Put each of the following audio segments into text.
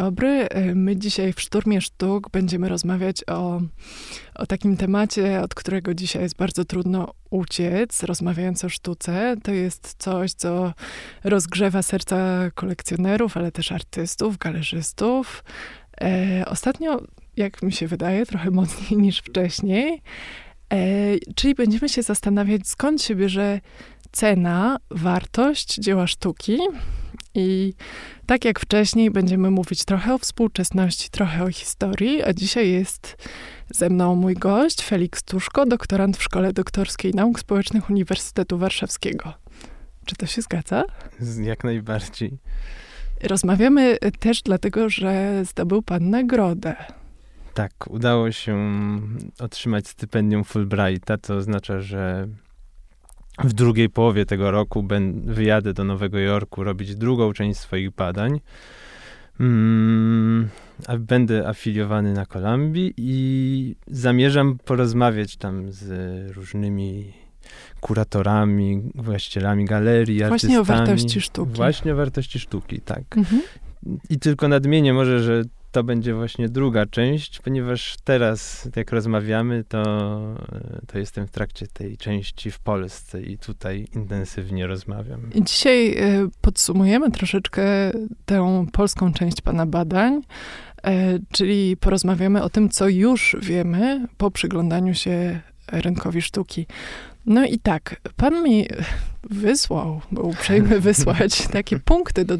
dobry. My dzisiaj w Szturmie Sztuk będziemy rozmawiać o, o takim temacie, od którego dzisiaj jest bardzo trudno uciec, rozmawiając o sztuce. To jest coś, co rozgrzewa serca kolekcjonerów, ale też artystów, galerzystów. E, ostatnio, jak mi się wydaje, trochę mocniej niż wcześniej. E, czyli będziemy się zastanawiać, skąd się bierze cena, wartość dzieła sztuki. I tak jak wcześniej, będziemy mówić trochę o współczesności, trochę o historii, a dzisiaj jest ze mną mój gość, Felix Tuszko, doktorant w Szkole Doktorskiej Nauk Społecznych Uniwersytetu Warszawskiego. Czy to się zgadza? Jak najbardziej. Rozmawiamy też dlatego, że zdobył pan nagrodę. Tak, udało się otrzymać stypendium Fulbrighta, to oznacza, że w drugiej połowie tego roku ben, wyjadę do Nowego Jorku robić drugą część swoich badań. Mm, będę afiliowany na Kolumbii i zamierzam porozmawiać tam z różnymi kuratorami, właścicielami galerii, Właśnie artystami. o wartości sztuki. Właśnie o wartości sztuki, tak. Mhm. I tylko nadmienię może, że to będzie właśnie druga część, ponieważ teraz, jak rozmawiamy, to, to jestem w trakcie tej części w Polsce i tutaj intensywnie rozmawiam. I dzisiaj y, podsumujemy troszeczkę tę polską część Pana badań, e, czyli porozmawiamy o tym, co już wiemy po przyglądaniu się rynkowi sztuki. No i tak, pan mi wysłał, był uprzejmy wysłać takie punkty do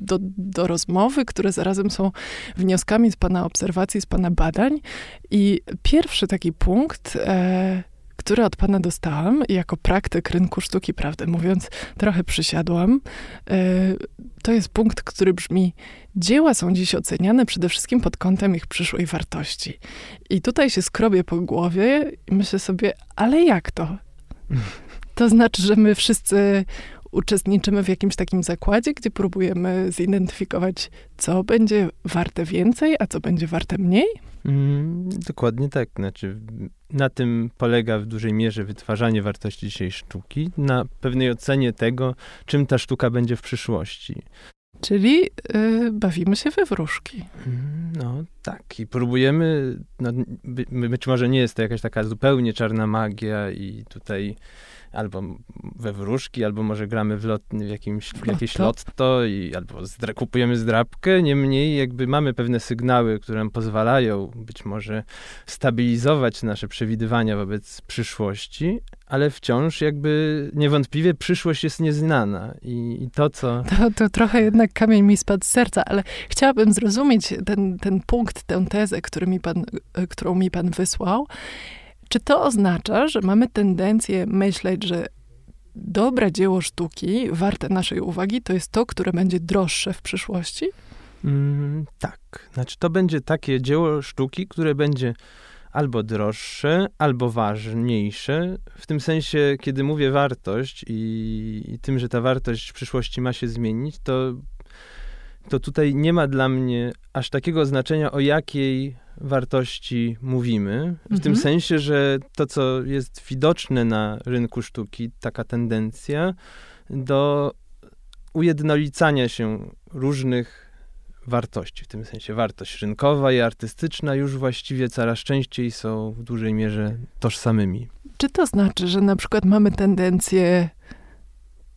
do, do rozmowy, które zarazem są wnioskami z Pana obserwacji, z Pana badań. I pierwszy taki punkt, e, który od Pana dostałam, jako praktyk rynku sztuki, prawdę mówiąc, trochę przysiadłam, e, to jest punkt, który brzmi: Dzieła są dziś oceniane przede wszystkim pod kątem ich przyszłej wartości. I tutaj się skrobię po głowie i myślę sobie, ale jak to? To znaczy, że my wszyscy uczestniczymy w jakimś takim zakładzie, gdzie próbujemy zidentyfikować, co będzie warte więcej, a co będzie warte mniej? Mm, dokładnie tak. Znaczy, na tym polega w dużej mierze wytwarzanie wartości dzisiejszej sztuki, na pewnej ocenie tego, czym ta sztuka będzie w przyszłości. Czyli yy, bawimy się we wróżki. Mm, no tak, i próbujemy, no, by, być może nie jest to jakaś taka zupełnie czarna magia i tutaj albo we wróżki, albo może gramy w, lot, w jakimś, w jakieś lotto, i, albo zdra, kupujemy zdrabkę. Niemniej jakby mamy pewne sygnały, które nam pozwalają być może stabilizować nasze przewidywania wobec przyszłości, ale wciąż jakby niewątpliwie przyszłość jest nieznana i, i to, co... To, to trochę jednak kamień mi spadł z serca, ale chciałabym zrozumieć ten, ten punkt, tę tezę, który mi pan, którą mi pan wysłał czy to oznacza, że mamy tendencję myśleć, że dobre dzieło sztuki, warte naszej uwagi, to jest to, które będzie droższe w przyszłości? Mm, tak. Znaczy, to będzie takie dzieło sztuki, które będzie albo droższe, albo ważniejsze. W tym sensie, kiedy mówię wartość i, i tym, że ta wartość w przyszłości ma się zmienić, to, to tutaj nie ma dla mnie aż takiego znaczenia, o jakiej wartości mówimy. W mhm. tym sensie, że to, co jest widoczne na rynku sztuki, taka tendencja do ujednolicania się różnych wartości. W tym sensie wartość rynkowa i artystyczna już właściwie coraz częściej są w dużej mierze tożsamymi. Czy to znaczy, że na przykład mamy tendencję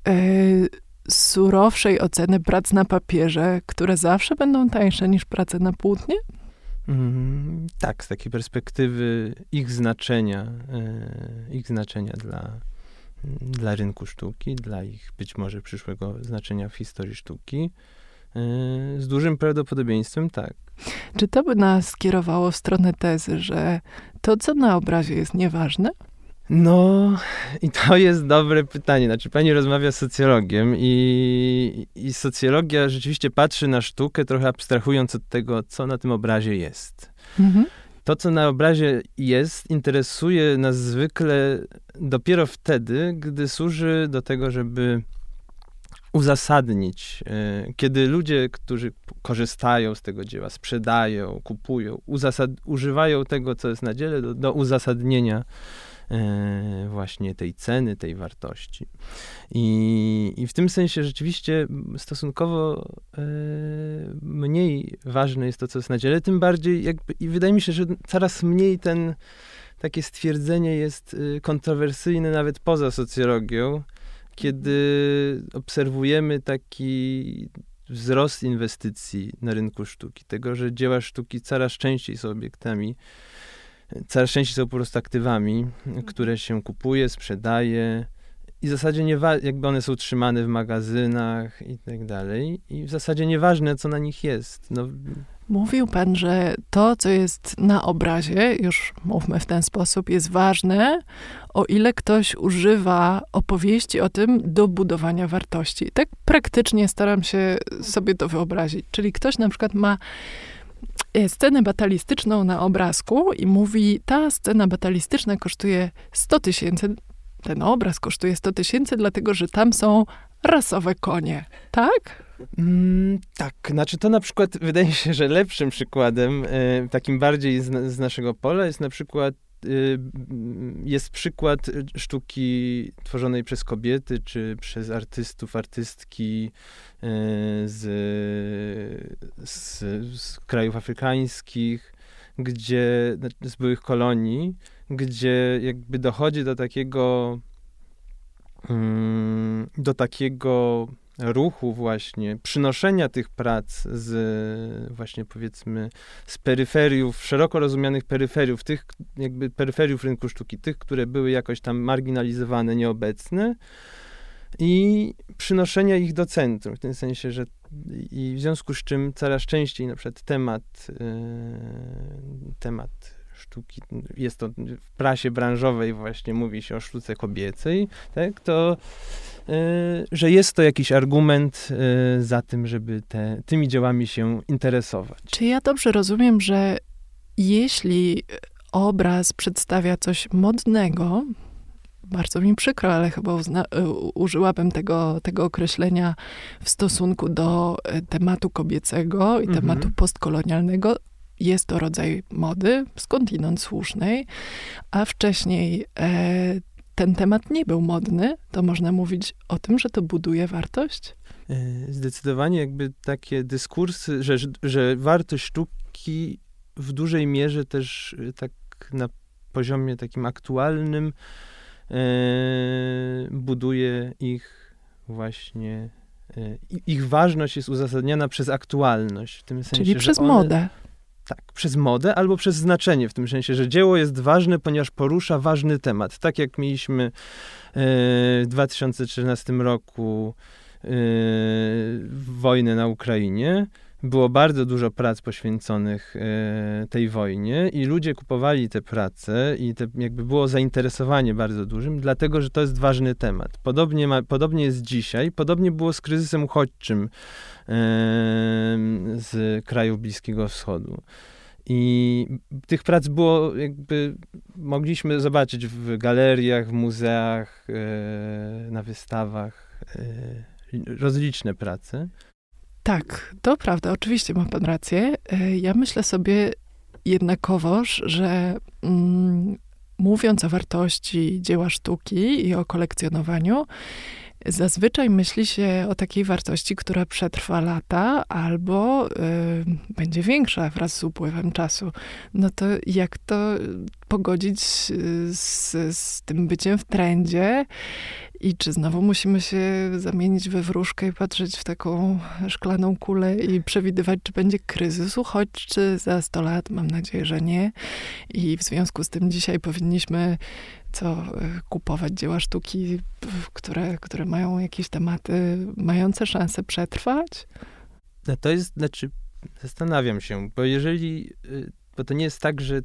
yy, surowszej oceny prac na papierze, które zawsze będą tańsze niż prace na płótnie? Mm, tak, z takiej perspektywy ich znaczenia, e, ich znaczenia dla, dla rynku sztuki, dla ich być może przyszłego znaczenia w historii sztuki, e, z dużym prawdopodobieństwem tak. Czy to by nas kierowało w stronę tezy, że to, co na obrazie jest nieważne, no, i to jest dobre pytanie. Znaczy, pani rozmawia z socjologiem i, i socjologia rzeczywiście patrzy na sztukę, trochę abstrahując od tego, co na tym obrazie jest. Mhm. To, co na obrazie jest, interesuje nas zwykle dopiero wtedy, gdy służy do tego, żeby uzasadnić, e, kiedy ludzie, którzy korzystają z tego dzieła, sprzedają, kupują, używają tego, co jest na dziele, do, do uzasadnienia właśnie tej ceny, tej wartości. I, I w tym sensie rzeczywiście stosunkowo e, mniej ważne jest to, co jest na dziele, tym bardziej jakby, i wydaje mi się, że coraz mniej ten, takie stwierdzenie jest y, kontrowersyjne nawet poza socjologią, kiedy obserwujemy taki wzrost inwestycji na rynku sztuki, tego, że dzieła sztuki coraz częściej są obiektami, coraz częściej są po prostu aktywami, mhm. które się kupuje, sprzedaje i w zasadzie nie jakby one są trzymane w magazynach i tak dalej i w zasadzie nieważne, co na nich jest. No, Mówił pan, że to, co jest na obrazie, już mówmy w ten sposób, jest ważne, o ile ktoś używa opowieści o tym do budowania wartości. Tak praktycznie staram się sobie to wyobrazić. Czyli ktoś na przykład ma scenę batalistyczną na obrazku i mówi, ta scena batalistyczna kosztuje 100 tysięcy, ten obraz kosztuje 100 tysięcy, dlatego że tam są rasowe konie, tak? Mm, tak, znaczy to na przykład wydaje się, że lepszym przykładem, e, takim bardziej z, z, naszego pola jest na przykład jest przykład sztuki tworzonej przez kobiety, czy przez artystów, artystki z, z, z krajów afrykańskich, gdzie, z byłych kolonii, gdzie jakby dochodzi do takiego mm, do takiego ruchu właśnie, przynoszenia tych prac z właśnie powiedzmy z peryferiów, szeroko rozumianych peryferiów, tych jakby peryferiów rynku sztuki, tych, które były jakoś tam marginalizowane, nieobecne i przynoszenia ich do centrum, w tym sensie, że i w związku z czym coraz częściej na przykład temat, yy, temat sztuki, jest to w prasie branżowej właśnie mówi się o sztuce kobiecej, tak, to y, że jest to jakiś argument y, za tym, żeby te, tymi dziełami się interesować. Czy ja dobrze rozumiem, że jeśli obraz przedstawia coś modnego, bardzo mi przykro, ale chyba uzna, y, użyłabym tego, tego określenia w stosunku do tematu kobiecego i mhm. tematu postkolonialnego, jest to rodzaj mody, skądinąd słusznej, a wcześniej e, ten temat nie był modny, to można mówić o tym, że to buduje wartość? E, zdecydowanie jakby takie dyskursy, że, że wartość sztuki w dużej mierze też e, tak na poziomie takim aktualnym e, buduje ich właśnie e, ich ważność jest uzasadniana przez aktualność. W tym sensie, Czyli przez one, modę. Tak, przez modę albo przez znaczenie, w tym sensie, że dzieło jest ważne, ponieważ porusza ważny temat. Tak jak mieliśmy e, w 2014 roku e, wojnę na Ukrainie, było bardzo dużo prac poświęconych e, tej wojnie i ludzie kupowali te prace i te, jakby było zainteresowanie bardzo dużym, dlatego, że to jest ważny temat. Podobnie, ma, podobnie jest dzisiaj, podobnie było z kryzysem uchodźczym z krajów Bliskiego Wschodu. I tych prac było jakby, mogliśmy zobaczyć w galeriach, w muzeach, e, na wystawach, e, rozliczne prace. Tak, to prawda, oczywiście ma pan rację. E, ja myślę sobie jednakowoż, że mm, mówiąc o wartości dzieła sztuki i o kolekcjonowaniu, Zazwyczaj myśli się o takiej wartości, która przetrwa lata albo y, będzie większa wraz z upływem czasu. No to jak to pogodzić z, z tym byciem w trendzie i czy znowu musimy się zamienić we wróżkę i patrzeć w taką szklaną kulę i przewidywać, czy będzie kryzys uchodźczy za 100 lat? Mam nadzieję, że nie. I w związku z tym dzisiaj powinniśmy co e, kupować dzieła sztuki, które, które mają jakieś tematy mające szansę przetrwać? No to jest, znaczy, zastanawiam się, bo jeżeli, y, bo to nie jest tak, że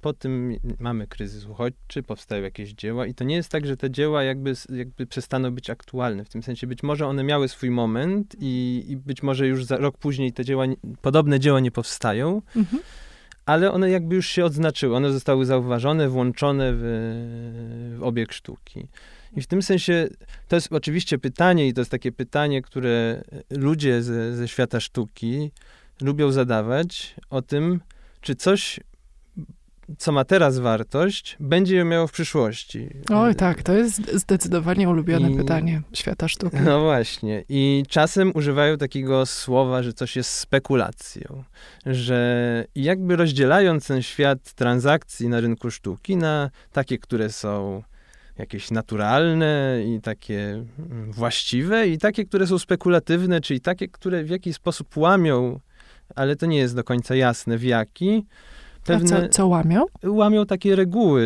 po tym mamy kryzys uchodźczy, powstają jakieś dzieła i to nie jest tak, że te dzieła jakby, jakby przestaną być aktualne. W tym sensie być może one miały swój moment i, i być może już za rok później te dzieła, podobne dzieła nie powstają, mhm. Ale one jakby już się odznaczyły. One zostały zauważone, włączone w, w obieg sztuki. I w tym sensie to jest oczywiście pytanie, i to jest takie pytanie, które ludzie ze, ze świata sztuki lubią zadawać o tym, czy coś co ma teraz wartość, będzie ją miało w przyszłości. Oj, tak, to jest zdecydowanie ulubione I- pytanie świata sztuki. No właśnie. I czasem używają takiego słowa, że coś jest spekulacją. Że jakby rozdzielając ten świat transakcji na rynku sztuki na takie, które są jakieś naturalne i takie mm, właściwe i takie, które są spekulatywne, czyli takie, które w jakiś sposób łamią, ale to nie jest do końca jasne w jaki, A pewne co, co łamią? łamią takie reguły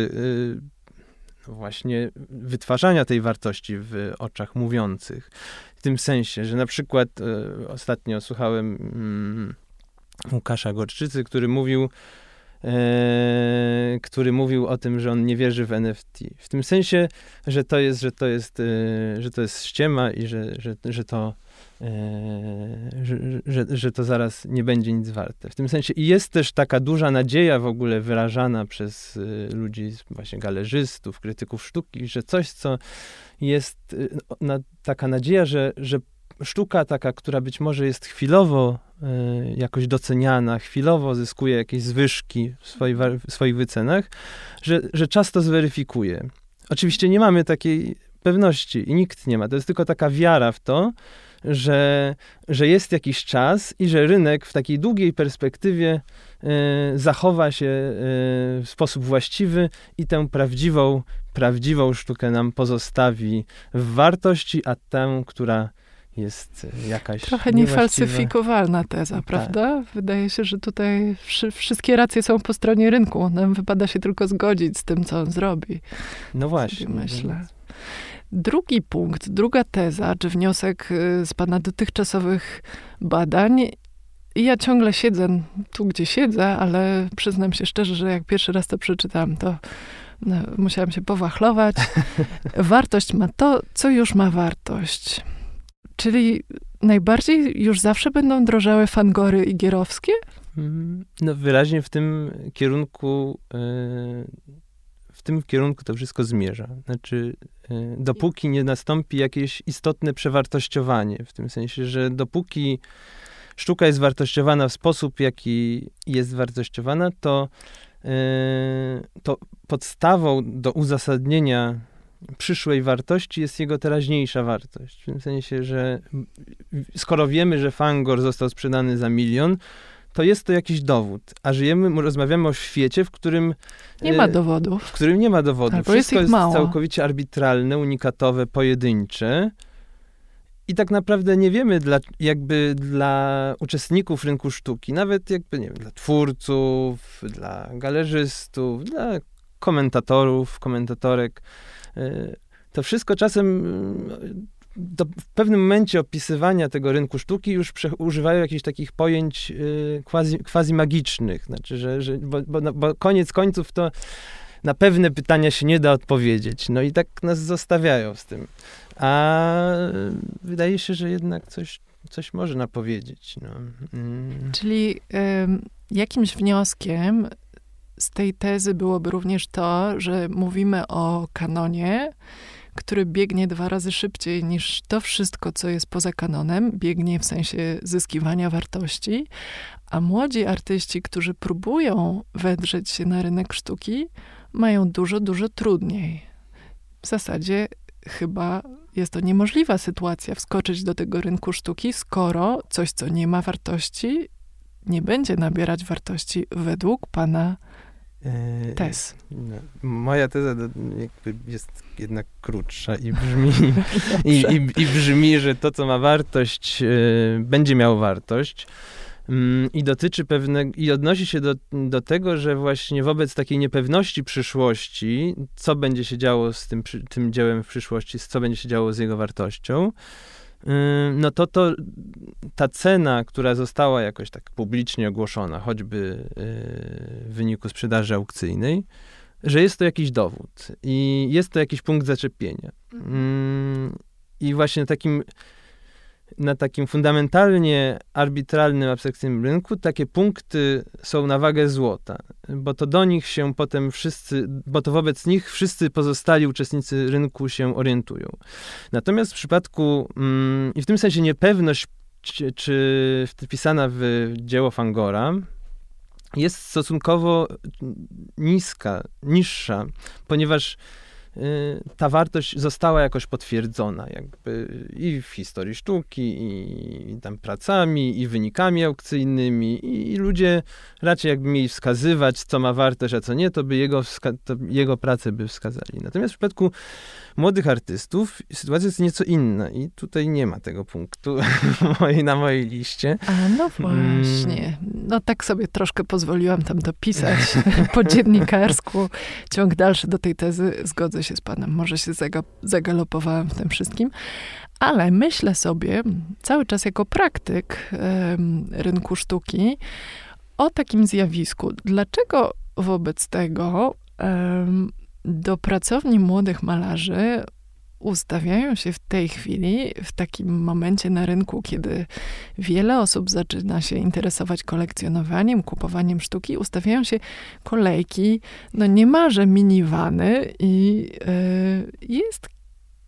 y, właśnie wytwarzania tej wartości w oczach mówiących. W tym sensie, że na przykład y, ostatnio słuchałem mm, Łukasza Gorczycy, który mówił, e, który mówił o tym, że on nie wierzy w NFT. W tym sensie, że to jest, że to jest, e, że to jest ściema i że, że, że to że, że, że to zaraz nie będzie nic warte. W tym sensie i jest też taka duża nadzieja w ogóle wyrażana przez y, ludzi, właśnie galerzystów, krytyków sztuki, że coś, co jest y, na, taka nadzieja, że, że sztuka taka, która być może jest chwilowo jakoś doceniana, chwilowo zyskuje jakieś zwyżki w, wa- w swoich wycenach, że, że czas to zweryfikuje. Oczywiście nie mamy takiej pewności i nikt nie ma. To jest tylko taka wiara w to, że, że jest jakiś czas i że rynek w takiej długiej perspektywie e, zachowa się e, w sposób właściwy i tę prawdziwą, prawdziwą sztukę nam pozostawi w wartości, a tę, która jest jakaś Trochę niefalsyfikowalna teza, Tak. prawda? Wydaje się, że tutaj wszy, wszystkie racje są po stronie rynku. Nam wypada się tylko zgodzić z tym, co on zrobi. No właśnie. myślę. Drugi punkt, druga teza, czy wniosek y, z pana dotychczasowych badań. I ja ciągle siedzę tu, gdzie siedzę, ale przyznam się szczerze, że jak pierwszy raz to przeczytałam, to no, musiałam się powachlować. Wartość ma to, co już ma wartość. Czyli najbardziej już zawsze będą drożały fangory i gierowskie? Mm, No wyraźnie w tym kierunku, w tym kierunku to wszystko zmierza. Znaczy, e, dopóki nie nastąpi jakieś istotne przewartościowanie, w tym sensie, że dopóki sztuka jest wartościowana w sposób, jaki jest wartościowana, to, e, to podstawą do uzasadnienia przyszłej wartości jest jego teraźniejsza wartość. W tym sensie, że skoro wiemy, że Fangor został sprzedany za milion, to jest to jakiś dowód. A żyjemy, rozmawiamy o świecie, w którym Nie e, ma dowodów. w którym nie ma dowodów. Albo jest Wszystko jest mało. całkowicie arbitralne, unikatowe, pojedyncze. I tak naprawdę nie wiemy, dla, jakby dla uczestników rynku sztuki, nawet jakby, nie wiem, dla twórców, dla galerzystów, dla komentatorów, komentatorek, y, to wszystko czasem do, w pewnym momencie opisywania tego rynku sztuki już prze, używają jakichś takich pojęć y, quasi, quasi magicznych. Znaczy, że, że, bo, bo, bo koniec końców to na pewne pytania się nie da odpowiedzieć. No i tak nas zostawiają z tym. A y, wydaje się, że jednak coś, coś można powiedzieć. No. Mm. Czyli ym, jakimś wnioskiem z tej tezy byłoby również to, że mówimy o kanonie, który biegnie dwa razy szybciej niż to wszystko, co jest poza kanonem, biegnie w sensie zyskiwania wartości, a młodzi artyści, którzy próbują wedrzeć się na rynek sztuki, mają dużo, dużo trudniej. W zasadzie chyba jest to niemożliwa sytuacja wskoczyć do tego rynku sztuki, skoro coś, co nie ma wartości, nie będzie nabierać wartości według pana tez. No, moja teza jest jednak krótsza i brzmi, i, i, i brzmi, że to, co ma wartość, e, będzie miało wartość. Mm, I dotyczy pewnego, i odnosi się do, do tego, że właśnie wobec takiej niepewności przyszłości, co będzie się działo z tym, tym dziełem w przyszłości, co będzie się działo z jego wartością, no to, to ta cena, która została jakoś tak publicznie ogłoszona, choćby yy, w wyniku sprzedaży aukcyjnej, że jest to jakiś dowód i jest to jakiś punkt zaczepienia. Mm, I właśnie takim, na takim fundamentalnie arbitralnym, abstrakcyjnym rynku takie punkty są na wagę złota, bo to do nich się potem wszyscy, bo to wobec nich wszyscy pozostali uczestnicy rynku się orientują. Natomiast w przypadku, mm, i w tym sensie niepewność, czy, czy wpisana w dzieło Fangora, jest stosunkowo niska, niższa, ponieważ ta wartość została jakoś potwierdzona, jakby i w historii sztuki, i tam pracami, i wynikami aukcyjnymi, i, ludzie raczej jakby mieli wskazywać, co ma wartość, a co nie, to by jego, to jego pracę by wskazali. Natomiast w przypadku młodych artystów sytuacja jest nieco inna i tutaj nie ma tego punktu na mojej liście. A no właśnie. No tak sobie troszkę pozwoliłam tam dopisać po dziennikarsku. Ciąg dalszy do tej tezy zgodzę się z panem. Może się zagalopowałam w tym wszystkim. Ale myślę sobie cały czas jako praktyk rynku sztuki o takim zjawisku. Dlaczego wobec tego do pracowni młodych malarzy ustawiają się w tej chwili, w takim momencie na rynku, kiedy wiele osób zaczyna się interesować kolekcjonowaniem, kupowaniem sztuki, ustawiają się kolejki, no niemalże minivany i yy, jest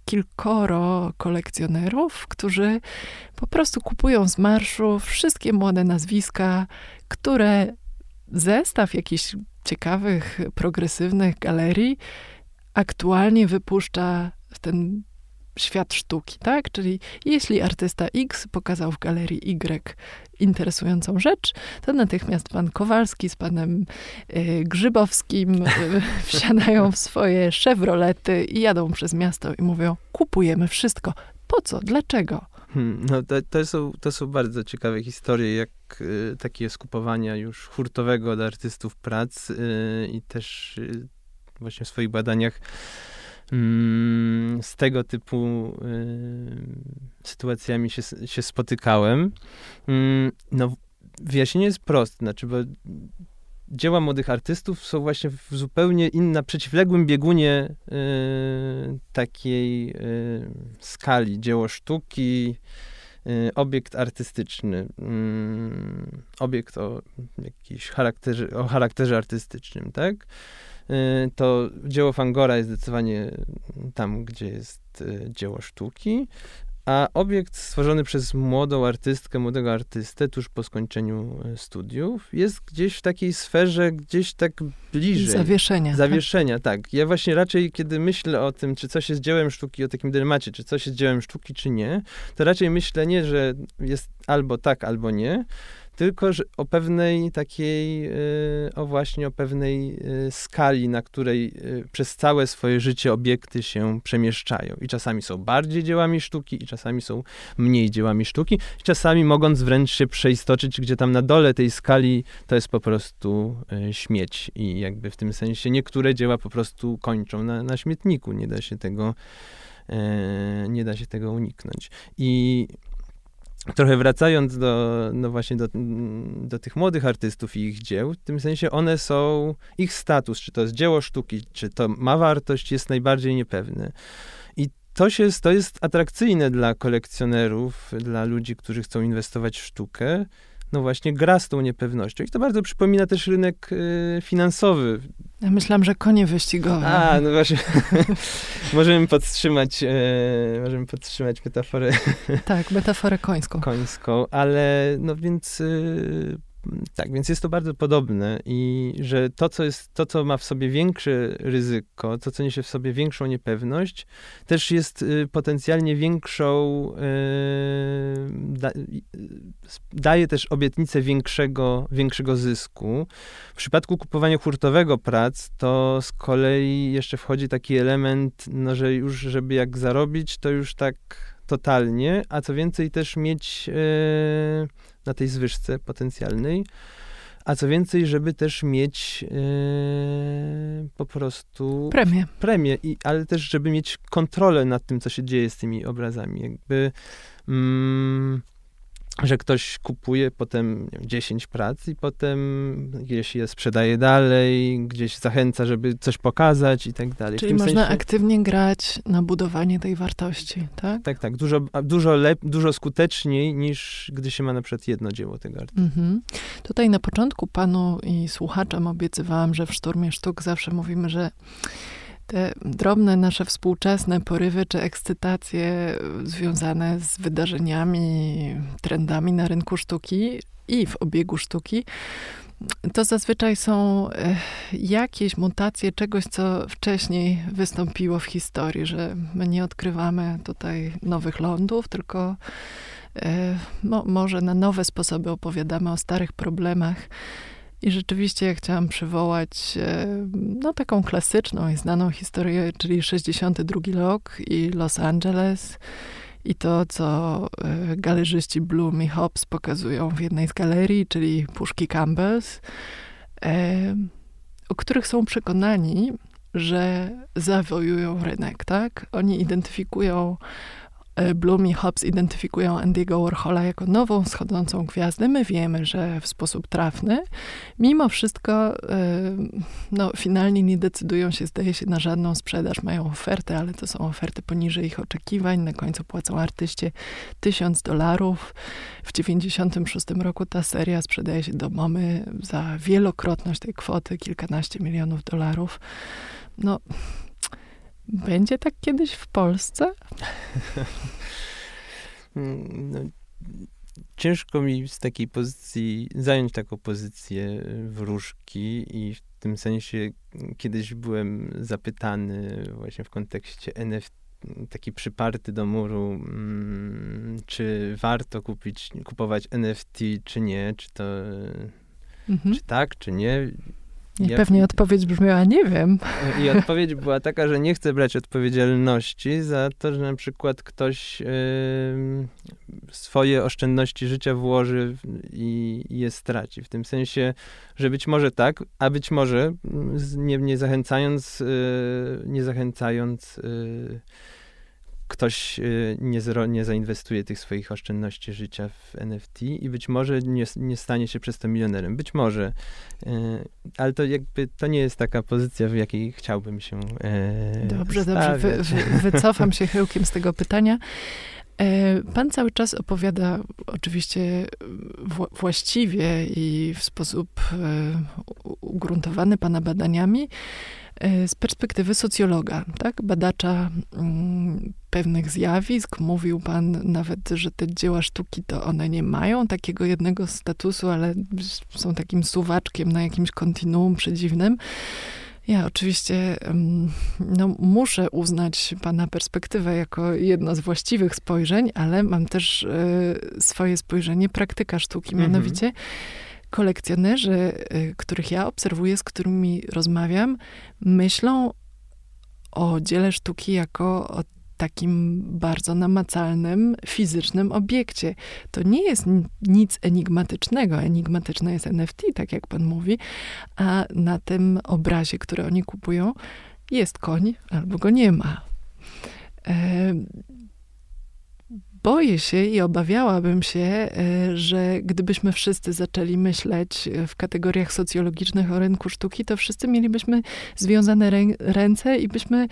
kilkoro kolekcjonerów, którzy po prostu kupują z marszu wszystkie młode nazwiska, które zestaw jakichś ciekawych, progresywnych galerii aktualnie wypuszcza w ten świat sztuki, tak? Czyli jeśli artysta X pokazał w galerii Y interesującą rzecz, to natychmiast pan Kowalski z panem y, Grzybowskim y, wsiadają w swoje Chevrolety i jadą przez miasto i mówią, kupujemy wszystko. Po co? Dlaczego? Hmm, no to, to, są, to są bardzo ciekawe historie, jak y, takie skupowania już hurtowego od artystów prac y, i też y, właśnie w swoich badaniach z tego typu y, sytuacjami się, się spotykałem. Mm, no, wyjaśnienie jest proste, znaczy, bo dzieła młodych artystów są właśnie w zupełnie innym, przeciwległym biegunie y, takiej y, skali. Dzieło sztuki, obiekt artystyczny, mm, obiekt o jakiś charakterze, o charakterze artystycznym, tak? Y, to dzieło Fangora jest zdecydowanie tam, gdzie jest y, dzieło sztuki, a obiekt stworzony przez młodą artystkę, młodego artystę tuż po skończeniu y, studiów jest gdzieś w takiej sferze, gdzieś tak bliżej. Zawieszenia. Tak. Zawieszenia, tak. tak. Ja właśnie raczej, kiedy myślę o tym, czy coś jest dziełem sztuki, o takim dylemacie, czy coś jest dziełem sztuki, czy nie, to raczej myślę nie, że jest albo tak, albo nie, tylko że o pewnej takiej, y, o właśnie o pewnej y, skali, na której y, przez całe swoje życie obiekty się przemieszczają. I czasami są bardziej dziełami sztuki, i czasami są mniej dziełami sztuki, i czasami mogąc wręcz się przeistoczyć, gdzie tam na dole tej skali to jest po prostu śmieć. I jakby w tym sensie niektóre dzieła po prostu kończą na, na śmietniku. Nie da się tego, nie da się tego uniknąć. I trochę wracając do, no właśnie do, do tych młodych artystów i ich dzieł, w tym sensie one są, ich status, czy to jest dzieło sztuki, czy to ma wartość, jest najbardziej niepewny. I to, się, to jest atrakcyjne dla kolekcjonerów, dla ludzi, którzy chcą inwestować w sztukę, no właśnie gra z tą niepewnością. I to bardzo przypomina też rynek y, finansowy. Ja myślałam, że konie wyścigowe. A, no właśnie. możemy podtrzymać, e, możemy podtrzymać metaforę. tak, metaforę końską. Końską, ale no więc y, tak, więc jest to bardzo podobne i że to, co jest, to, co ma w sobie większe ryzyko, to, co niesie w sobie większą niepewność, też jest y, potencjalnie większą, y, da, daje też obietnicę większego, większego zysku. W przypadku kupowania hurtowego prac, to z kolei jeszcze wchodzi taki element, no, że już, żeby jak zarobić, to już tak totalnie, a co więcej też mieć e, na tej zwyżce potencjalnej, a co więcej, żeby też mieć e, po prostu premię, premię i, ale też żeby mieć kontrolę nad tym, co się dzieje z tymi obrazami. Jakby mm, że ktoś kupuje potem wiem, 10 prac i potem gdzieś je sprzedaje dalej, gdzieś zachęca, żeby coś pokazać i tak dalej. Czyli można sensie... aktywnie grać na budowanie tej wartości, tak? Tak, tak. Dużo, dużo, lep, dużo skuteczniej niż gdy się ma na przykład jedno dzieło tego artysty. Mhm. Tutaj na początku panu i słuchaczom obiecywałam, że w Szturmie Sztuk zawsze mówimy, że te drobne nasze współczesne porywy czy ekscytacje związane z wydarzeniami, trendami na rynku sztuki i w obiegu sztuki to zazwyczaj są e, jakieś mutacje czegoś, co wcześniej wystąpiło w historii, że my nie odkrywamy tutaj nowych lądów, tylko no, może na nowe sposoby opowiadamy o starych problemach. I rzeczywiście ja chciałam przywołać no, taką klasyczną i znaną historię, czyli 62 rok i Los Angeles i to, co e, galerzyści Bloom i Hobbs pokazują w jednej z galerii, czyli puszki Campbell's, e, o których są przekonani, że zawojują rynek, tak? Oni identyfikują E, Bloom i Hobbes identyfikują Andy'ego Warhola jako nową schodzącą gwiazdę. My wiemy, że w sposób trafny. Mimo wszystko, e, no, finalnie nie decydują się, zdaje się, na żadną sprzedaż. Mają ofertę, ale to są oferty poniżej ich oczekiwań. Na końcu płacą artyście tysiąc dolarów. W 96 roku ta seria sprzedaje się do mamy za wielokrotność tej kwoty, kilkanaście milionów dolarów. No, będzie tak kiedyś w Polsce? no, ciężko mi z takiej pozycji zająć taką pozycję wróżki i w tym sensie kiedyś byłem zapytany właśnie w kontekście NFT taki przyparty do muru, mm, czy warto kupić, kupować NFT, czy nie, czy to, mhm. czy tak, czy nie. I pewnie odpowiedź brzmiała, nie wiem. I odpowiedź była taka, że nie chcę brać odpowiedzialności za to, że na przykład ktoś yy, swoje oszczędności życia włoży i, i je straci. W tym sensie, że być może tak, a być może nie, nie zachęcając, yy, nie zachęcając yy, ktoś y, nie, zro, nie zainwestuje tych swoich oszczędności życia w NFT i być może nie, nie stanie się przez to milionerem. Być może. Y, ale to jakby to nie jest taka pozycja, w jakiej chciałbym się e, Dobrze, stawiać. dobrze. Wy, wy, wycofam się chyłkiem z tego pytania. E, pan cały czas opowiada oczywiście właściwie i w sposób e, ugruntowany Pana badaniami z perspektywy socjologa, tak? badacza mm, pewnych zjawisk. Mówił pan nawet, że te dzieła sztuki to one nie mają takiego jednego statusu, ale są takim suwaczkiem na jakimś kontinuum przedziwnym. Ja oczywiście no, muszę uznać Pana perspektywę jako jedno z właściwych spojrzeń, ale mam też y, swoje spojrzenie praktyka sztuki, mhm. mianowicie kolekcjonerzy, y, których ja obserwuję, z którymi rozmawiam, myślą o dziele sztuki jako o takim bardzo namacalnym, fizycznym obiekcie. To nie jest nic enigmatycznego. Enigmatyczne jest NFT, tak jak pan mówi, a na tym obrazie, który oni kupują, jest koń albo go nie ma. Boję się i obawiałabym się, e, że gdybyśmy wszyscy zaczęli myśleć e, w kategoriach socjologicznych o rynku sztuki, to wszyscy mielibyśmy związane ręce i byśmy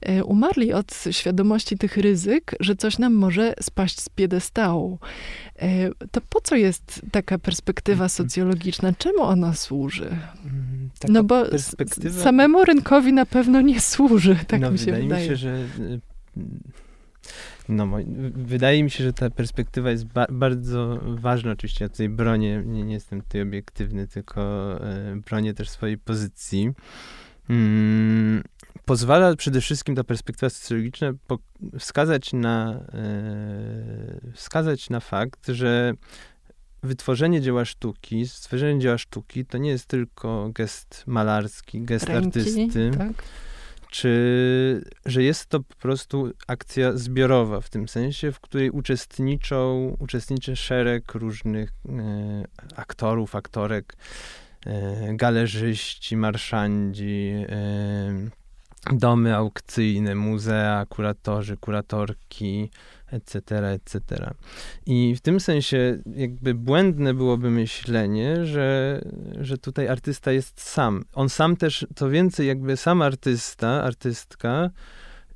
e, umarli od świadomości tych ryzyk, że coś nam może spaść z piedestału. To po co jest taka perspektywa mhm. socjologiczna? Czemu ona służy? Mm, taka no bo perspektywa... samemu rynkowi na pewno nie służy, tak no, mi się wydaje. Wydaje mi się, że no, wydaje mi się, że ta perspektywa jest ba bardzo ważna. Oczywiście ja tutaj bronię, nie, nie jestem tutaj obiektywny, tylko e, bronię też swojej pozycji. Mm, pozwala przede wszystkim ta perspektywa socjologiczna wskazać na, e, wskazać na fakt, że wytworzenie dzieła sztuki, stworzenie dzieła sztuki to nie jest tylko gest malarski, gest Ręki, artysty. Tak czy że jest to po prostu akcja zbiorowa, w tym sensie, w której uczestniczą, uczestniczy szereg różnych e, aktorów, aktorek, e, galerzyści, marszandzi, e, domy aukcyjne, muzea, kuratorzy, kuratorki, etc., etc. I w tym sensie jakby błędne byłoby myślenie, że, że tutaj artysta jest sam. On sam też, to więcej jakby sam artysta, artystka,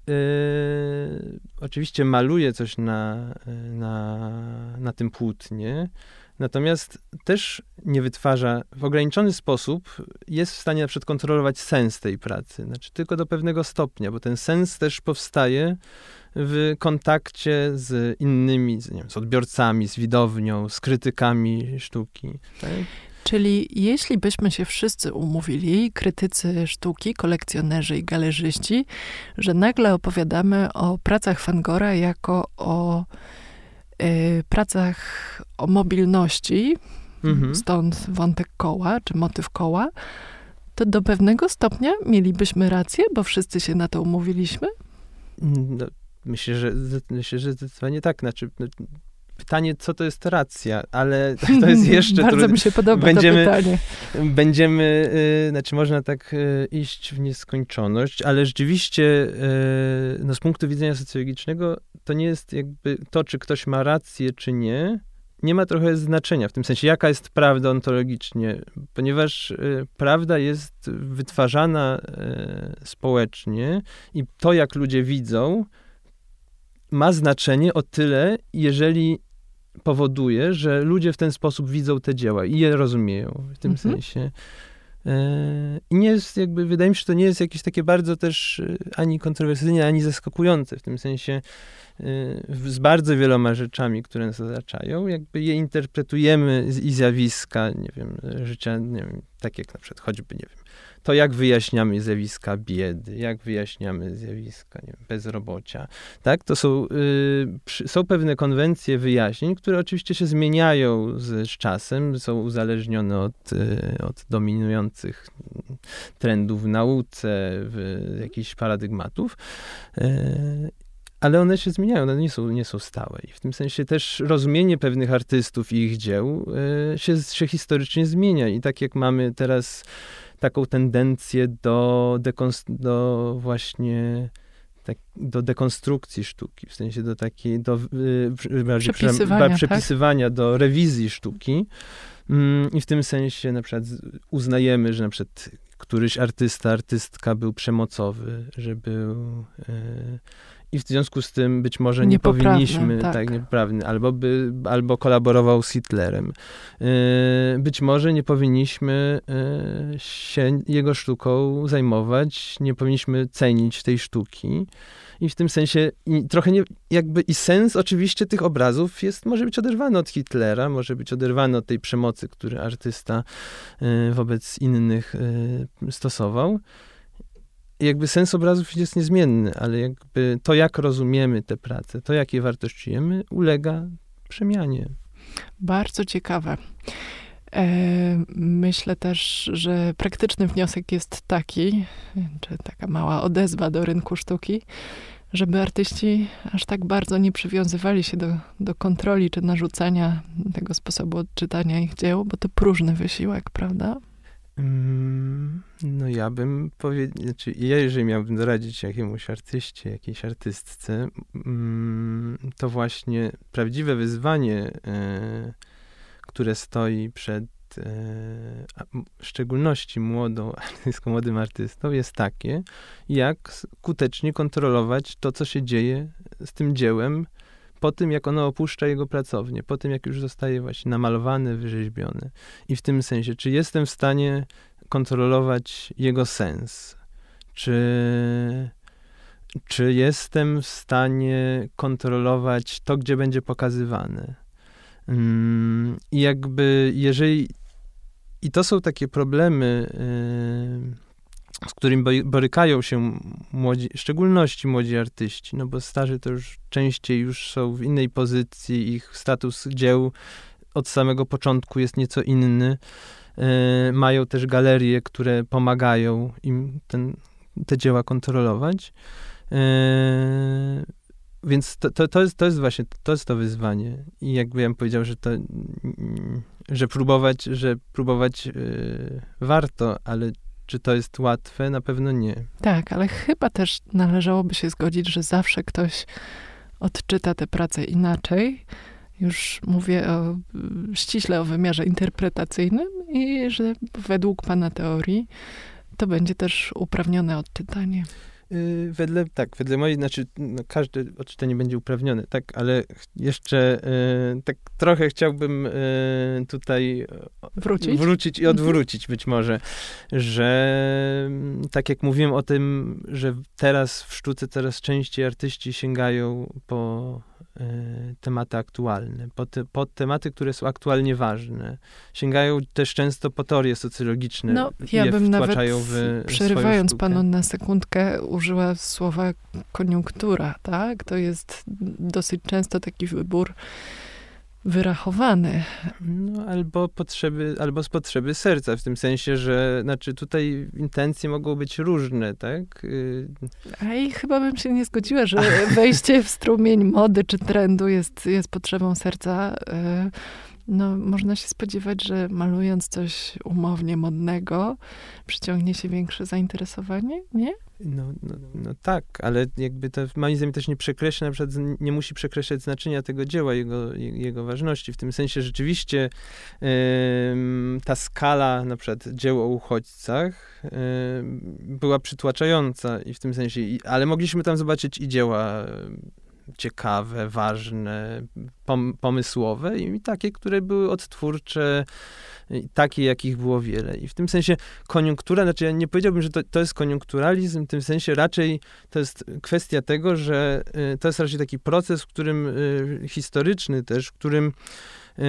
Yy, oczywiście maluje coś na, na, na tym płótnie, natomiast też nie wytwarza, w ograniczony sposób jest w stanie na przykład kontrolować sens tej pracy, znaczy tylko do pewnego stopnia, bo ten sens też powstaje w kontakcie z innymi, z, wiem, z odbiorcami, z widownią, z krytykami sztuki. Tak? Czyli jeśli byśmy się wszyscy umówili, krytycy sztuki, kolekcjonerzy i galerzyści, że nagle opowiadamy o pracach Fangora jako o y, pracach o mobilności, mhm. stąd wątek koła, czy motyw koła, to do pewnego stopnia mielibyśmy rację, bo wszyscy się na to umówiliśmy? No, myślę, że, myślę, że zdecydowanie tak. Znaczy, no, pytanie, co to jest racja, ale to jest jeszcze... Bardzo mi się podoba będziemy, to pytanie. Będziemy, y, znaczy można tak y, iść w nieskończoność, ale rzeczywiście y, no, z punktu widzenia socjologicznego to nie jest jakby to, czy ktoś ma rację, czy nie, nie ma trochę znaczenia, w tym sensie, jaka jest prawda ontologicznie, ponieważ y, prawda jest wytwarzana y, społecznie i to, jak ludzie widzą, ma znaczenie o tyle, jeżeli powoduje, że ludzie w ten sposób widzą te dzieła i je rozumieją w tym mhm. sensie. E, I nie jest jakby, wydaje mi się, że to nie jest jakieś takie bardzo też y, ani kontrowersyjne, ani zaskakujące, w tym sensie y, z bardzo wieloma rzeczami, które nas otaczają, jakby je interpretujemy i zjawiska, nie wiem, życia, nie wiem, tak jak na przykład choćby, nie wiem, to jak wyjaśniamy zjawiska biedy, jak wyjaśniamy zjawiska nie wiem, bezrobocia. Tak? To są, y, są pewne konwencje wyjaśnień, które oczywiście się zmieniają z, z czasem, są uzależnione od, y, od dominujących trendów w nauce, w jakichś paradygmatów. Y, ale one się zmieniają, one nie są, nie są stałe. I w tym sensie też rozumienie pewnych artystów i ich dzieł y, się, się historycznie zmienia. I tak jak mamy teraz taką tendencję do, do właśnie tak, do dekonstrukcji sztuki, w sensie do takiej, do yy, przepisywania, tak? przepisywania tak? do rewizji sztuki. Mm, I w tym sensie na przykład uznajemy, że na przykład któryś artysta, artystka był przemocowy, że był yy, i w związku z tym być może nie powinniśmy, tak, tak niepoprawny, albo, by, albo kolaborował z Hitlerem. Yy, być może nie powinniśmy yy, się jego sztuką zajmować, nie powinniśmy cenić tej sztuki. I w tym sensie trochę nie, jakby i sens oczywiście tych obrazów jest, może być oderwany od Hitlera, może być oderwany od tej przemocy, który artysta yy, wobec innych stosował jakby sens obrazów jest niezmienny, ale jakby to, jak rozumiemy te prace, to, jak je wartościujemy, ulega przemianie. Bardzo ciekawe. E, myślę też, że praktyczny wniosek jest taki, czy taka mała odezwa do rynku sztuki, żeby artyści aż tak bardzo nie przywiązywali się do, do kontroli czy narzucania tego sposobu odczytania ich dzieł, bo to próżny wysiłek, prawda? Mm, no ja bym powiedział, znaczy ja jeżeli miałbym doradzić jakiemuś artyście, jakiejś artystce, mm, to właśnie prawdziwe wyzwanie, e, które stoi przed e, w szczególności młodą młodym artystą, jest takie, jak skutecznie kontrolować to, co się dzieje z tym dziełem, po tym, jak ono opuszcza jego pracownię, po tym, jak już zostaje właśnie namalowane, wyrzeźbione. I w tym sensie, czy jestem w stanie kontrolować jego sens? Czy, czy jestem w stanie kontrolować to, gdzie będzie pokazywane? Mm, I jakby, jeżeli. I to są takie problemy. Yy, z którym borykają się młodzi, w szczególności młodzi artyści, no bo starzy to już częściej już są w innej pozycji, ich status dzieł od samego początku jest nieco inny. E, mają też galerie, które pomagają im ten, te dzieła kontrolować. E, więc to, to, to, jest, to jest właśnie, to jest to wyzwanie. I jakby ja bym powiedział, że to, że próbować, że próbować e, warto, ale czy to jest łatwe? Na pewno nie. Tak, ale chyba też należałoby się zgodzić, że zawsze ktoś odczyta tę pracę inaczej. Już mówię o, ściśle o wymiarze interpretacyjnym i że według pana teorii to będzie też uprawnione odczytanie. Y, wedle, tak, wedle mojej, znaczy no, każde odczytanie będzie uprawnione, tak, ale jeszcze y, tak trochę chciałbym y, tutaj wrócić? wrócić i odwrócić być może, że tak jak mówiłem o tym, że teraz w sztuce coraz częściej artyści sięgają po tematy aktualne, pod, pod, tematy, które są aktualnie ważne. Sięgają też często po teorie socjologiczne. No, ja bym nawet, w przerywając panu na sekundkę, użyła słowa koniunktura, tak? To jest dosyć często taki wybór wyrachowany. No, albo potrzeby, albo z potrzeby serca, w tym sensie, że znaczy tutaj intencje mogą być różne, tak? Y, A i chyba bym się nie zgodziła, że wejście w strumień mody czy trendu jest, jest potrzebą serca. Y, no, można się spodziewać, że malując coś umownie modnego, przyciągnie się większe zainteresowanie, nie? No, no, no, tak, ale jakby to moim zdaniem też nie przekreśla, na przykład nie musi przekreślać znaczenia tego dzieła, jego, jego ważności. W tym sensie rzeczywiście yy, ta skala na przykład dzieł o uchodźcach yy, była przytłaczająca i w tym sensie, i, ale mogliśmy tam zobaczyć i dzieła ciekawe, ważne, pom pomysłowe i takie, które były odtwórcze, takie, jakich było wiele. I w tym sensie koniunktura, znaczy ja nie powiedziałbym, że to, to jest koniunkturalizm, w tym sensie raczej to jest kwestia tego, że y, to jest raczej taki proces, w którym y, historyczny też, w którym y,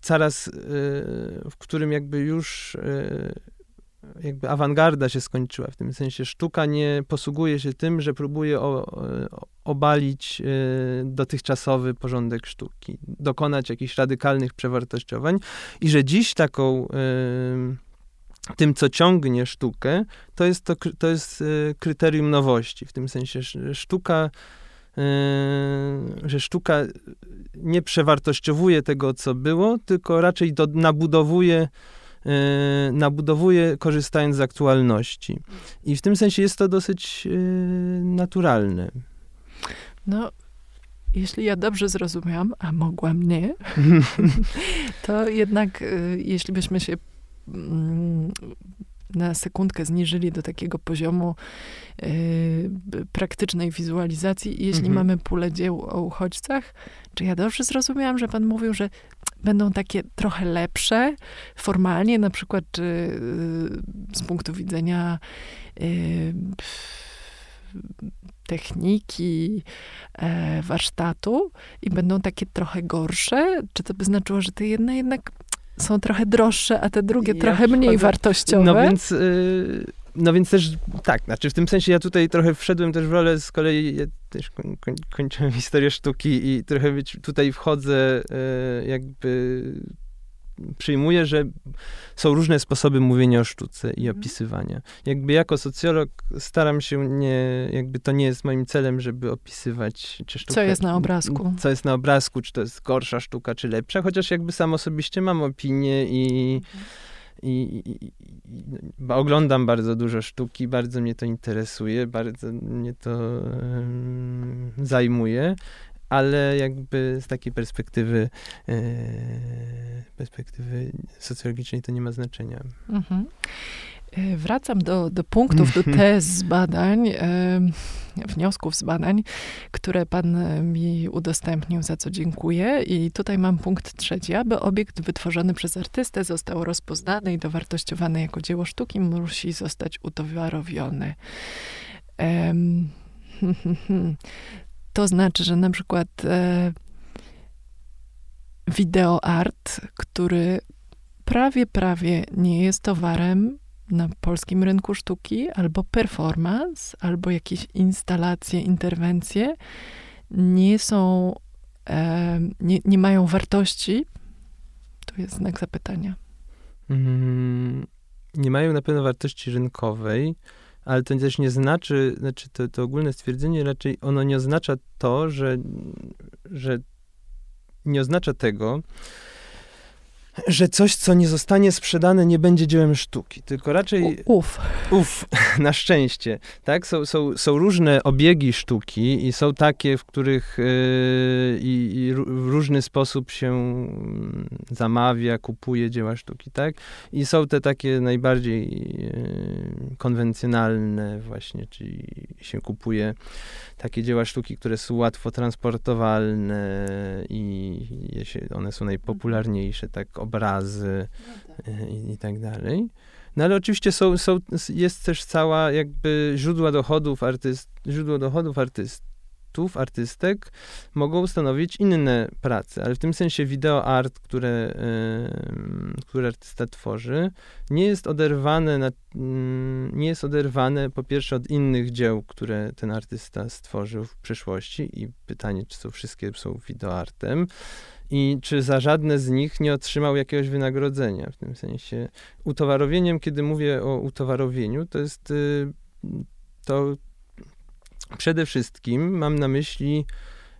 coraz, w którym jakby już jakby awangarda się skończyła, w tym sensie. Sztuka nie posługuje się tym, że próbuje o, o, obalić y, dotychczasowy porządek sztuki, dokonać jakichś radykalnych przewartościowań i że dziś taką y, tym, co ciągnie sztukę, to jest, to, to jest y, kryterium nowości, w tym sensie sztuka że sztuka nie przewartościowuje tego, co było, tylko raczej do, nabudowuje nabudowuje, korzystając z aktualności. I w tym sensie jest to dosyć y, naturalne. No, jeśli ja dobrze zrozumiałam, a mogłam nie, to jednak y, jeśli byśmy się mm, na sekundkę zniżyli do takiego poziomu y, praktycznej wizualizacji. Jeśli mhm. mamy pulę dzieł o uchodźcach, czy ja dobrze zrozumiałam, że pan mówił, że będą takie trochę lepsze formalnie, na przykład czy, y, z punktu widzenia y, techniki, e, warsztatu i będą takie trochę gorsze? Czy to by znaczyło, że te jedne jednak są trochę droższe, a te drugie ja trochę mniej wartościowe. No więc, yy, no więc też tak, znaczy w tym sensie ja tutaj trochę wszedłem też w rolę z kolei, ja też koń, koń, kończyłem historię sztuki i trochę tutaj wchodzę yy, jakby przyjmuję, że są różne sposoby mówienia o sztuce i mhm. opisywania. Jakby jako socjolog staram się nie, jakby to nie jest moim celem, żeby opisywać, czy sztuka... Co jest na obrazku. Co jest na obrazku, czy to jest gorsza sztuka, czy lepsza, chociaż jakby sam osobiście mam opinię i... Mhm. I, i, i, oglądam bardzo dużo sztuki, bardzo mnie to interesuje, bardzo mnie to um, zajmuje ale jakby z takiej perspektywy, e, perspektywy socjologicznej to nie ma znaczenia. Mhm. E, wracam do, do punktów, do tez z badań, e, wniosków z badań, które pan mi udostępnił, za co dziękuję. I tutaj mam punkt trzeci. Aby obiekt wytworzony przez artystę został rozpoznany i dowartościowany jako dzieło sztuki, musi zostać utowarowiony. To znaczy, że na przykład e, art, który prawie, prawie nie jest towarem na polskim rynku sztuki, albo performance, albo jakieś instalacje, interwencje, nie są, e, nie, nie mają wartości, to jest znak zapytania. Mm, nie mają na pewno wartości rynkowej ale to też nie znaczy, znaczy to, to ogólne stwierdzenie raczej ono nie oznacza to, że, że nie oznacza tego, że coś, co nie zostanie sprzedane, nie będzie dziełem sztuki, tylko raczej... Uf. Uf, na szczęście. Tak? Są, są, są różne obiegi sztuki i są takie, w których yy, i, w różny sposób się mm, zamawia, kupuje dzieła sztuki, tak? I są te takie najbardziej yy, konwencjonalne właśnie, czyli się kupuje takie dzieła sztuki, które są łatwo transportowalne i one są najpopularniejsze, tak, obrazy no tak. E, I, i, tak dalej. No ale oczywiście są, są, jest też cała jakby źródła dochodów artyst, źródło dochodów artyst, artystów, artystek mogą stanowić inne prace, ale w tym sensie wideo art, które, yy, które artysta tworzy, nie jest oderwane, na, yy, nie jest oderwane po pierwsze od innych dzieł, które ten artysta stworzył w przeszłości i pytanie, czy są wszystkie są wideoartem i czy za żadne z nich nie otrzymał jakiegoś wynagrodzenia. W tym sensie utowarowieniem, kiedy mówię o utowarowieniu, to jest y, to przede wszystkim mam na myśli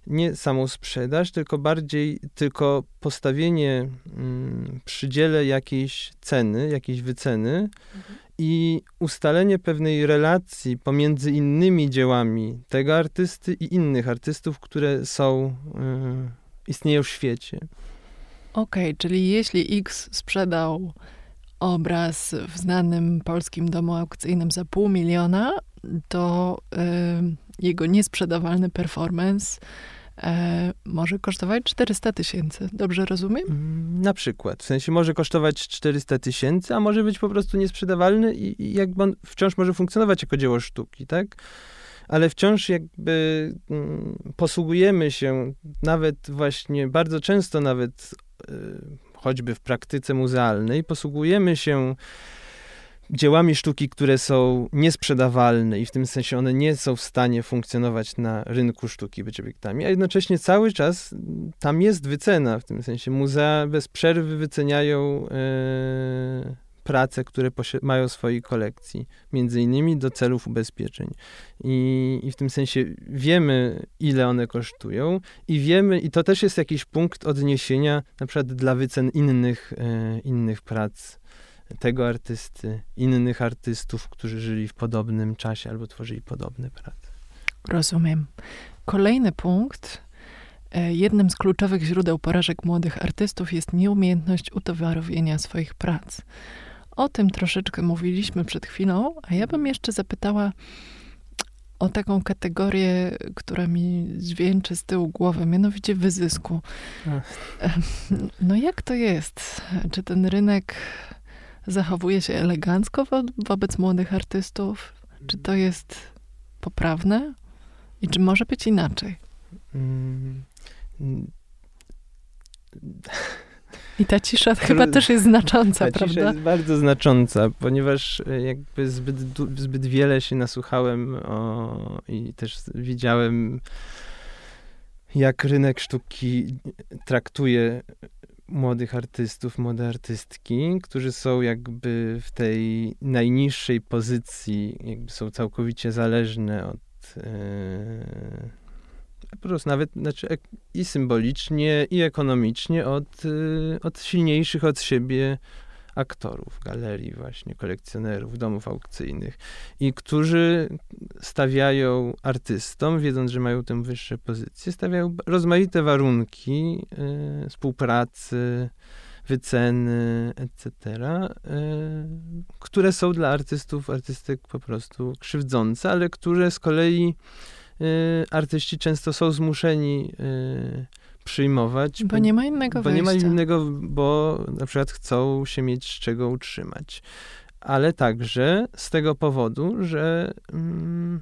nie samą sprzedaż, tylko bardziej tylko postawienie mm, przy dziele jakiejś ceny, jakiejś wyceny mhm. i ustalenie pewnej relacji pomiędzy innymi dziełami tego artysty i innych artystów, które są, istnieją w świecie. Okej, okay, czyli jeśli X sprzedał obraz w znanym polskim domu aukcyjnym za pół miliona, to y, jego niesprzedawalny performance y, może kosztować 400 tysięcy. Dobrze rozumiem? Mm, na przykład. W sensie może kosztować 400 tysięcy, a może być po prostu niesprzedawalny i, i jakby on wciąż może funkcjonować jako dzieło sztuki, tak? Ale wciąż jakby mm, posługujemy się nawet właśnie, bardzo często nawet y, choćby w praktyce muzealnej, posługujemy się dziełami sztuki, które są niesprzedawalne i w tym sensie one nie są w stanie funkcjonować na rynku sztuki, być obiektami, a jednocześnie cały czas tam jest wycena, w tym sensie. Muzea bez przerwy wyceniają e, prace, które mają w swojej kolekcji, między innymi do celów ubezpieczeń. I, I w tym sensie wiemy, ile one kosztują i wiemy, i to też jest jakiś punkt odniesienia na przykład dla wycen innych, e, innych prac tego artysty, innych artystów, którzy żyli w podobnym czasie albo tworzyli podobne prace. Rozumiem. Kolejny punkt. E, jednym z kluczowych źródeł porażek młodych artystów jest nieumiejętność utowarowienia swoich prac. O tym troszeczkę mówiliśmy przed chwilą, a ja bym jeszcze zapytała o taką kategorię, która mi dźwięczy z tyłu głowy, mianowicie wyzysku. No jak to jest? Czy ten rynek zachowuje się elegancko wo wobec młodych artystów? Czy to jest poprawne? I czy może być inaczej? Mm. I ta cisza chyba też jest znacząca, ta prawda? cisza jest bardzo znacząca, ponieważ e, jakby zbyt, zbyt wiele się nasłuchałem o, i też widziałem, jak rynek sztuki traktuje młodych artystów, młode artystki, którzy są jakby w tej najniższej pozycji, jakby są całkowicie zależne od e, po prostu nawet znaczy, i symbolicznie, i ekonomicznie od, y, od silniejszych od siebie aktorów, galerii właśnie, kolekcjonerów, domów aukcyjnych i którzy stawiają artystom, wiedząc, że mają tę wyższe pozycje, stawiają rozmaite warunki y, współpracy, wyceny, etc., y, które są dla artystów, artystek po prostu krzywdzące, ale które z kolei artyści często są zmuszeni y, przyjmować. Bo nie ma innego Bo wyjścia. nie ma innego, bo na przykład chcą się mieć z czego utrzymać. Ale także z tego powodu, że mm,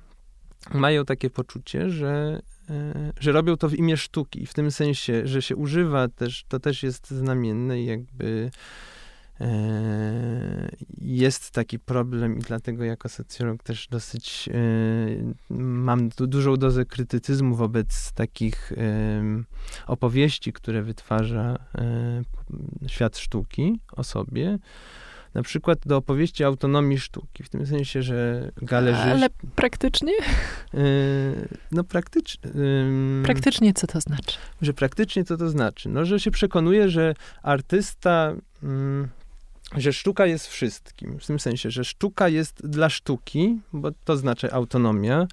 mają takie poczucie, że, y, że robią to w imię sztuki. W tym sensie, że się używa też, to też jest znamienne i jakby jest taki problem i dlatego jako socjolog też dosyć e, mam dużą dozę krytycyzmu wobec takich opowieści, które wytwarza świat sztuki o sobie. Na przykład do opowieści autonomii sztuki, w tym sensie, że galerzy... Ale praktycznie? No praktycznie... Praktycznie co to znaczy? Że praktycznie co to znaczy? No, że się przekonuje, że artysta mm, że sztuka jest wszystkim. W tym sensie, że sztuka jest dla sztuki, bo to znaczy autonomia,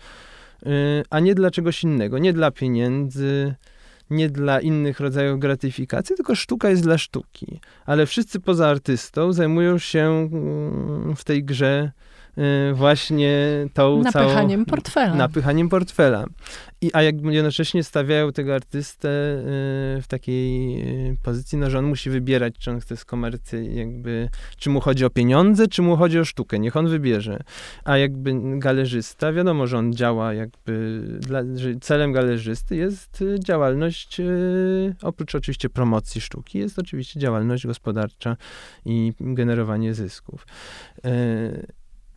y, a nie dla czegoś innego. Nie dla pieniędzy, nie dla innych rodzajów gratyfikacji, tylko sztuka jest dla sztuki. Ale wszyscy poza artystą zajmują się mm, w tej grze właśnie tą napychaniem całą... portfela. Napychaniem portfela. I, a jak jednocześnie stawiają tego artystę y, w takiej y, pozycji, no, że on musi wybierać, czy on chce z komercji, jakby, czy mu chodzi o pieniądze, czy mu chodzi o sztukę. Niech on wybierze. A jakby galerzysta, wiadomo, że on działa jakby, dla, że celem galerzysty jest działalność, oprócz oczywiście promocji sztuki, jest oczywiście działalność gospodarcza i generowanie zysków.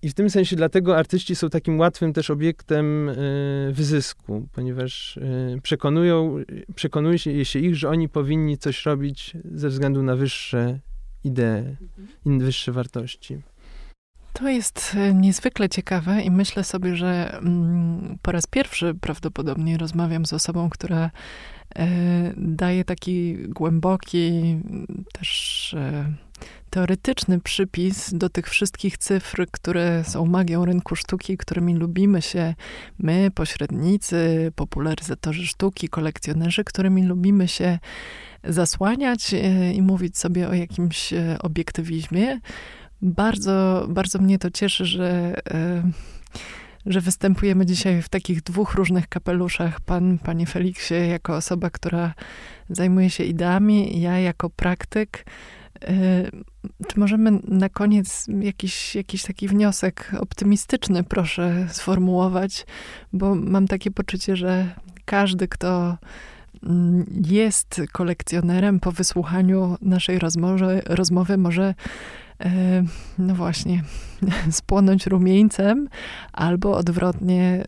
I w tym sensie dlatego artyści są takim łatwym też obiektem y, wyzysku, ponieważ y, przekonują, przekonuje się ich, że oni powinni coś robić ze względu na wyższe idee, mhm. wyższe wartości. To jest e, niezwykle ciekawe i myślę sobie, że mm, po raz pierwszy prawdopodobnie rozmawiam z osobą, która e, daje taki głęboki, też e, teoretyczny przypis do tych wszystkich cyfr, które są magią rynku sztuki, którymi lubimy się my, pośrednicy, popularyzatorzy sztuki, kolekcjonerzy, którymi lubimy się zasłaniać i mówić sobie o jakimś obiektywizmie. Bardzo, bardzo mnie to cieszy, że, e, że występujemy dzisiaj w takich dwóch różnych kapeluszach. Pan, panie Feliksie, jako osoba, która zajmuje się ideami, ja jako praktyk. E, czy możemy na koniec jakiś, jakiś taki wniosek optymistyczny, proszę sformułować? Bo mam takie poczucie, że każdy, kto mm, jest kolekcjonerem po wysłuchaniu naszej rozmowy, rozmowy może E, no właśnie, spłonąć rumieńcem, albo odwrotnie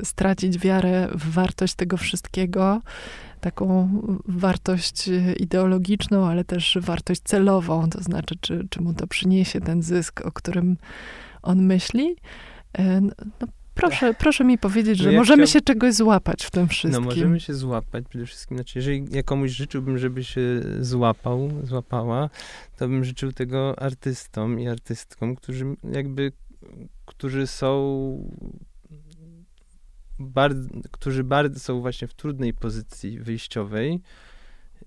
e, stracić wiarę w wartość tego wszystkiego, taką wartość ideologiczną, ale też wartość celową, to znaczy, czy, czy mu to przyniesie ten zysk, o którym on myśli. E, no, Proszę, proszę mi powiedzieć, no że ja możemy chciał... się czegoś złapać w tym no, wszystkim. No możemy się złapać przede wszystkim. Znaczy, jeżeli ja komuś życzyłbym, żeby się złapał, złapała, to bym życzył tego artystom i artystkom, którzy jakby, którzy są bardzo, którzy bardzo są właśnie w trudnej pozycji wyjściowej,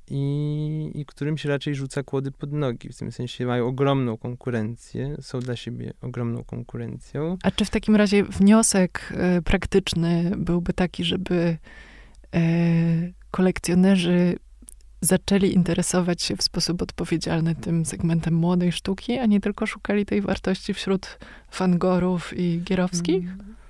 i, i którym się raczej rzuca kłody pod nogi. W tym sensie mają ogromną konkurencję, są dla siebie ogromną konkurencją. A czy w takim razie wniosek e, praktyczny byłby taki, żeby e, kolekcjonerzy zaczęli interesować się w sposób odpowiedzialny tym segmentem młodej sztuki, a nie tylko szukali tej wartości wśród fangorów i gierowskich? Mm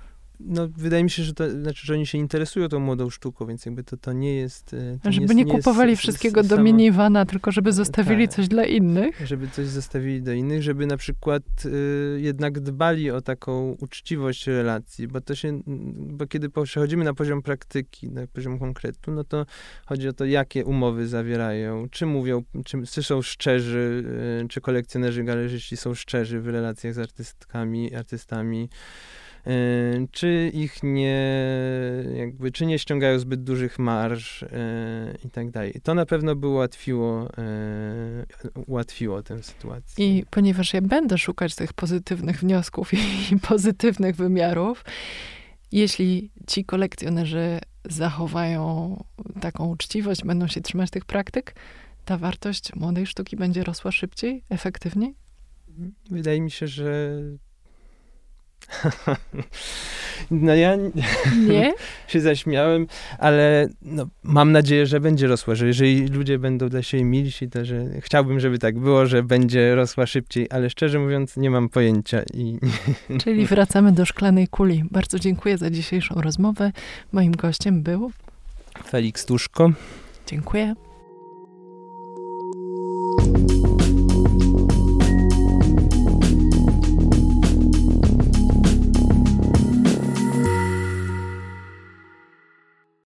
no, wydaje mi się, że, to, znaczy, że oni się interesują tą młodą sztuką, więc jakby to, to nie jest... E, to żeby nie, nie kupowali jest, wszystkiego jest do samo... minivana, tylko żeby zostawili tak, coś dla innych. Żeby coś zostawili do innych, żeby na przykład y, jednak dbali o taką uczciwość relacji, bo to się, bo kiedy przechodzimy na poziom praktyki, na poziom konkretu, no to chodzi o to, jakie umowy zawierają, czy mówią, czy, czy są szczerzy, y, czy kolekcjonerzy, galerzyści są szczerzy w relacjach z artystkami, artystami, czy ich nie, jakby, czy nie ściągają zbyt dużych marsz y, i tak dalej. To na pewno by ułatwiło, y, ułatwiło tę sytuację. I ponieważ ja będę szukać tych pozytywnych wniosków i pozytywnych wymiarów, jeśli ci kolekcjonerzy zachowają taką uczciwość, będą się trzymać tych praktyk, ta wartość młodej sztuki będzie rosła szybciej, efektywniej? Wydaje mi się, że No ja nie? się zaśmiałem, ale no, mam nadzieję, że będzie rosła, że jeżeli ludzie będą dla siebie milsi, to że chciałbym, żeby tak było, że będzie rosła szybciej, ale szczerze mówiąc nie mam pojęcia. I... Czyli wracamy do szklanej kuli. Bardzo dziękuję za dzisiejszą rozmowę. Moim gościem był Felix Tuszko. Dziękuję.